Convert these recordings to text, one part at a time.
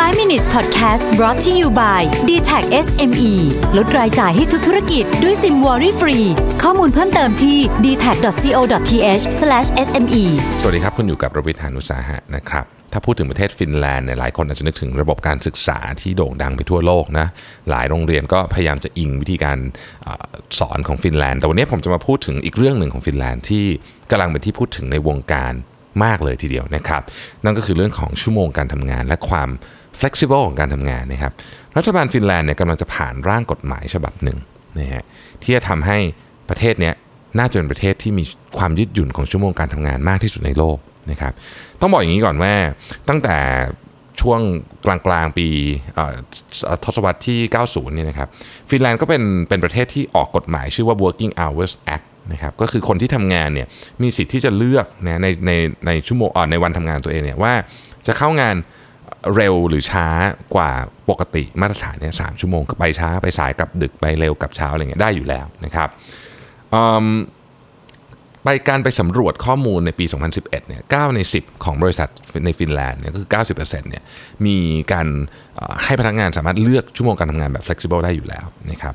5 minutes podcast brought to you by d t a c SME ลดรายจ่ายให้ทุกธุรกิจด้วยซิม worry free ข้อมูลเพิ่มเติมที่ d t a c c o t h s m e สวัสดีครับ คุณอยู่กับรวิศหาญอุตสาหะนะครับ ถ้าพูดถึงประเทศฟินแลนด์เนี่ยหลายคนอาจจะนึกถึงระบบการศึกษาที่โด่งดังไปทั่วโลกนะ หลายโรงเรียนก็พยายามจะอิงวิธีการสอนของฟินแลนด์ แต่วันนี้ผมจะมาพูดถึงอีกเรื่องหนึ่งของฟินแลนด์ที่กำลังเป็นที่พูดถึงในวงการมากเลยทีเดียวนะครับ นั่นก็คือเรื่องของชั่วโมงการทำงานและความ flexible ของการทำงานนะครับรัฐบาลฟินแลนด์เนี่ยกำลังจะผ่านร่างกฎหมายฉบับหนึ่งนะฮะที่จะทำให้ประเทศเนี้ยน่าจะเป็นประเทศที่มีความยืดหยุ่นของชั่วโมงการทำงานมากที่สุดในโลกนะครับต้องบอกอย่างนี้ก่อนว่าตั้งแต่ช่วงกลางกลางๆปีทศวรรษที่ 90 เนี่ยนะครับฟินแลนด์ก็เป็นเป็นประเทศที่ออกกฎหมายชื่อว่า Working Hours Act นะครับก็คือคนที่ทำงานเนี่ยมีสิทธิ์ที่จะเลือกนะในในในชั่วโมงเออในวันทำงานตัวเองเนี่ยว่าจะเข้างาน เร็วหรือช้ากว่าปกติมาตรฐานเนี่ยสามชั่วโมงไปช้าไปสายกลับดึกไปเร็วกับเช้าอะไรเงี้ยได้อยู่แล้วนะครับไปการไปสำรวจข้อมูลในปี 2011 เนี่ย9ใน 10 ของบริษัทในฟินแลนด์เนี่ยก็คือ 90%เนี่ยมีการให้พนักงานสามารถเลือกชั่วโมงการทำงานแบบ flexible ได้อยู่แล้วนะครับ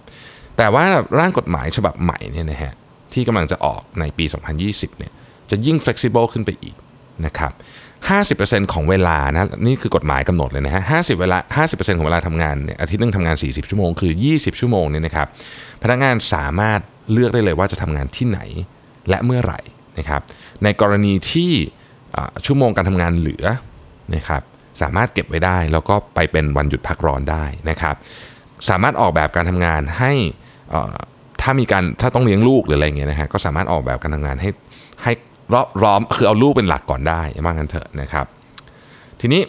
แต่ว่าร่างกฎหมายฉบับใหม่เนี่ยนะฮะที่กำลังจะออกในปี 2020 เนี่ยจะยิ่ง flexible ขึ้นไปอีกนะครับ 50%ของเวลานะนี่คือกฎหมายกำหนดเลยนะฮะ50เวลา50%ของเวลาทำงานเนี่ยอาทิตย์นึงทำงาน 40 ชั่วโมงคือ 20 ชั่วโมงเนี่ยนะครับพนักงานสามารถเลือกได้เลยว่าจะทำงานที่ไหนและเมื่อไหร่นะครับในกรณีที่ชั่วโมงการทำงานเหลือนะครับสามารถเก็บไว้ได้ แล้วก็ไปเป็นวันหยุดพักร้อนได้นะครับสามารถออกแบบการทำงานให้ถ้ามีการถ้าต้องเลี้ยงลูกหรืออะไรเงี้ยนะฮะก็สามารถออกแบบการทำงานให้ให้ รอบร้อมคือเอาลูกเป็นหลักก่อนได้ว่างั้นเถอะนะครับ ทีนี้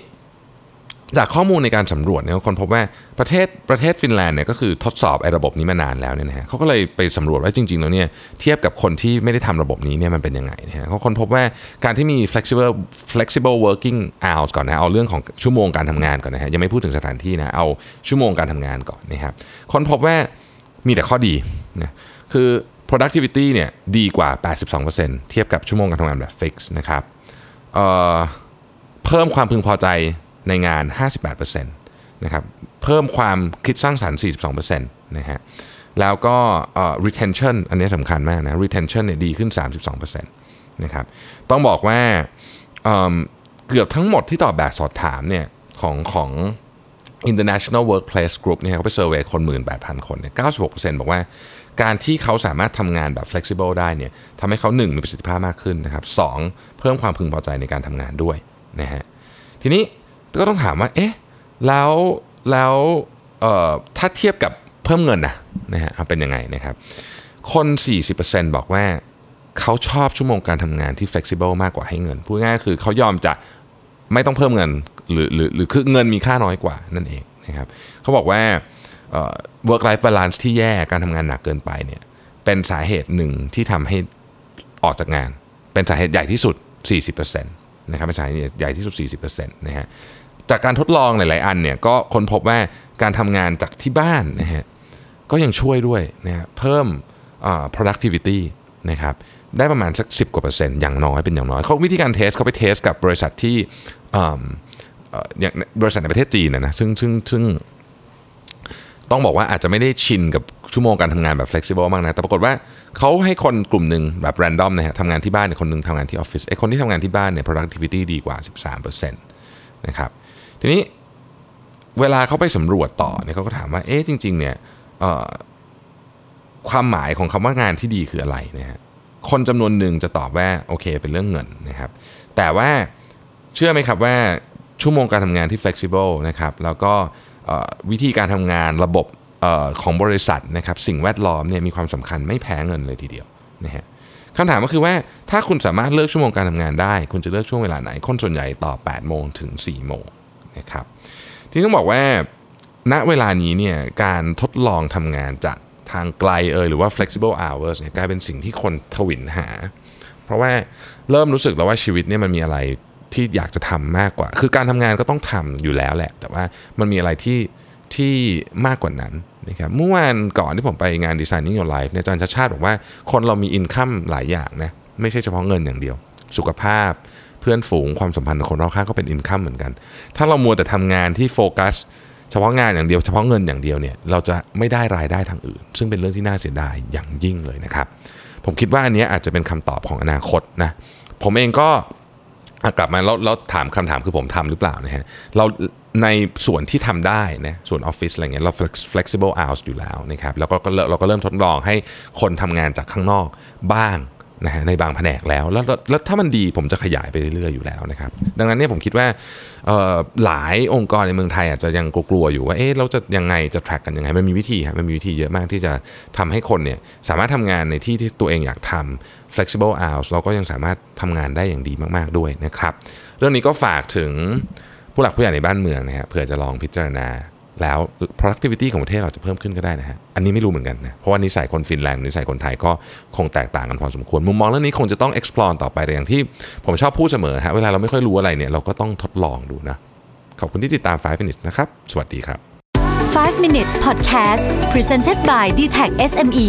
จากข้อมูลในการสำรวจเนี่ยคนพบว่าประเทศประเทศฟินแลนด์เนี่ยก็คือทดสอบไอ้ระบบนี้มานานแล้วเนี่ยนะฮะเขาก็เลยไปสำรวจว่าจริง ๆ แล้วเนี่ยเทียบกับคนที่ไม่ได้ทำระบบนี้เนี่ยมันเป็นยังไงนะฮะเขาคนพบว่าการที่มี flexible flexible working hours ก่อนนะเอาเรื่องของชั่วโมงการทำงานก่อนนะฮะยังไม่พูดถึงสถานที่นะเอาชั่วโมงการทำงานก่อนนะครับคนพบว่ามีแต่ข้อดีนะคือ productivity เนี่ยดีกว่า 82%เทียบกับชั่วโมงการทำงานแบบ fix นะครับเอ่อเพิ่มความพึงพอใจในงาน 58%นะครับ เพิ่มความคิดสร้างสรรค์ 42%นะฮะ แล้วก็ retention อันนี้สำคัญมากนะ retention เนี่ยดีขึ้น 32%นะครับ ต้องบอกว่าเเกือบทั้งหมดที่ตอบแบบสอบถามเนี่ยของของ International Workplace Group เนี่ยเขาไปเซอร์เวยคน 18,000 คนเนี่ย96%บอกว่า การที่เขาสามารถทำงานแบบ flexible ได้เนี่ยทำให้เขาหนึ่งมีประสิทธิภาพมากขึ้นนะครับสองเพิ่มความพึงพอใจในการทำงานด้วยนะฮะทีนี้ก็ต้องถามว่าเอ๊ะแล้วแล้วถ้าเทียบกับเพิ่มเงินนะนะฮะเป็นยังไงนะครับ คน 40%บอกว่าเขาชอบชั่วโมงการทำงานที่ flexible มากกว่าให้เงิน พูดง่ายๆคือเขายอมจะไม่ต้องเพิ่มเงินหรือหรือหรือคือเงินมีค่าน้อยกว่านั่นเองนะครับเขาบอกว่า work life balance ที่แย่การทำงานหนักเกินไปเนี่ยเป็นสาเหตุหนึ่งที่ทำให้ออกจากงาน เป็นสาเหตุใหญ่ที่สุด 40%นะครับเป็นสาเหตุใหญ่ที่สุด 40%นะฮะจากการทดลองหลาย ๆ อันเนี่ยก็ค้นพบว่าการทำงานจากที่บ้านนะฮะก็ยังช่วยด้วยนะฮะเพิ่ม productivity นะครับได้ประมาณสัก 10 กว่าเปอร์เซ็นต์อย่างน้อยเป็นอย่างน้อยเขาวิธีการเทสเขาไปเทสกับบริษัทที่อ่าเอ่ออย่างบริษัทในประเทศจีนนะนะซึ่งซึ่งซึ่ง ต้องบอกว่าอาจจะไม่ได้ชินกับชั่วโมงการทำงานแบบ flexible มากนะ แต่ปรากฏว่าเขาให้คนกลุ่มหนึ่งแบบ random นะฮะทำงานที่บ้านเนี่ยคนหนึ่งทำงานที่ออฟฟิศไอ้คนที่ทำงานที่บ้านเนี่ย productivity ดีกว่า 13%นะครับ ทีนี้เวลาเขาไปสำรวจต่อเนี่ยเขาก็ถามว่า เอ๊ะ จริง ๆ เนี่ยความหมายของคำว่างานที่ดีคืออะไรนะฮะ คนจำนวนหนึ่งจะตอบว่าโอเคเป็นเรื่องเงินนะครับ แต่ว่าเชื่อไหมครับว่าชั่วโมงการทำงานที่ flexible นะครับ แล้วก็ วิธีการทำงานระบบอของบริษัทนะครับสิ่งแวดล้อมเนี่ยมีความสำคัญไม่แพ้เงินเลยทีเดียวนะฮะคำถามก็คือว่าถ้าคุณสามารถเลือกชั่วโมงการทำงานได้ คุณจะเลือกช่วงเวลาไหน คนส่วนใหญ่ต่อ 8 โมงถึง 4 โมงนะครับที่ต้องบอกว่าณเวลานี้เนี่ยการทดลองทำงานจากทางไกลเอยหรือว่า flexible hours เนี่ยกลายเป็นสิ่งที่คนทวินหา เพราะว่าเริ่มรู้สึกแล้วว่าชีวิตเนี่ยมันมีอะไร ที่อยากจะทำมากกว่า คือการทำงานก็ต้องทำอยู่แล้วแหละ แต่ว่ามันมีอะไรที่ที่มากกว่านั้นนะครับเมื่อวานก่อนที่ผมไปงาน Designing Your Life เนี่ยอาจารย์ชาชาติบอกว่าคนเรามีอินคัมหลายอย่างนะไม่ใช่เฉพาะเงินอย่างเดียว สุขภาพพพื่อนฝูงความสัมพันธ์กับคนรอบข้างก็เป็นอินคัมเหมือนกัน ถ้าเรามัวแต่ทำงานที่โฟกัสเฉพาะงานอย่างเดียวเฉพาะเงินอย่างเดียวเนี่ยเราจะไม่ได้รายได้ทางอื่น ซึ่งเป็นเรื่องที่น่าเสียดายอย่างยิ่งเลยนะครับ ผมคิดว่าอันนี้อาจจะเป็นคำตอบของอนาคตนะผมเองก็ กลับมาแล้วแล้วถามคำถามคือผมทำหรือเปล่านะฮะเราในส่วนที่ทำได้นะส่วนออฟฟิศอะไรเงี้ยเรา flexible hours อยู่แล้วนะครับแล้วก็เริ่มเราก็เริ่มทดลองให้คนทำงานจากข้างนอกบ้าง นะฮะในบางแผนกแล้วแล้วแล้วถ้ามันดีผมจะขยายไปเรื่อยๆอยู่แล้วนะครับ ดังนั้นเนี่ยผมคิดว่าหลายองค์กรในเมืองไทยอาจจะยังกลัวๆอยู่ว่าเอ๊ะเราจะยังไงจะ track กันยังไง มันมีวิธีครับมันมีวิธีเยอะมากที่จะทำให้คนเนี่ยสามารถทำงานในที่ที่ตัวเองอยากทำ flexible hours เราก็ยังสามารถทำงานได้อย่างดีมากๆด้วยนะครับ เรื่องนี้ก็ฝากถึงผู้หลักผู้ใหญ่ในบ้านเมืองนะฮะเผื่อจะลองพิจารณา แล้ว productivity ของประเทศเราจะเพิ่มขึ้นก็ได้นะฮะ อันนี้ไม่รู้เหมือนกันนะ เพราะว่านิสัยคนฟินแลนด์นิสัยคนไทยก็คงแตกต่างกันพอสมควร มุมมองเรื่องนี้คงจะต้อง explore ต่อไปแต่อย่างที่ผมชอบพูดเสมอฮะ เวลาเราไม่ค่อยรู้อะไรเนี่ยเราก็ต้องทดลองดูนะ ขอบคุณที่ติดตาม 5 minutes นะครับ สวัสดีครับ 5 minutes podcast presented by d t e c h SME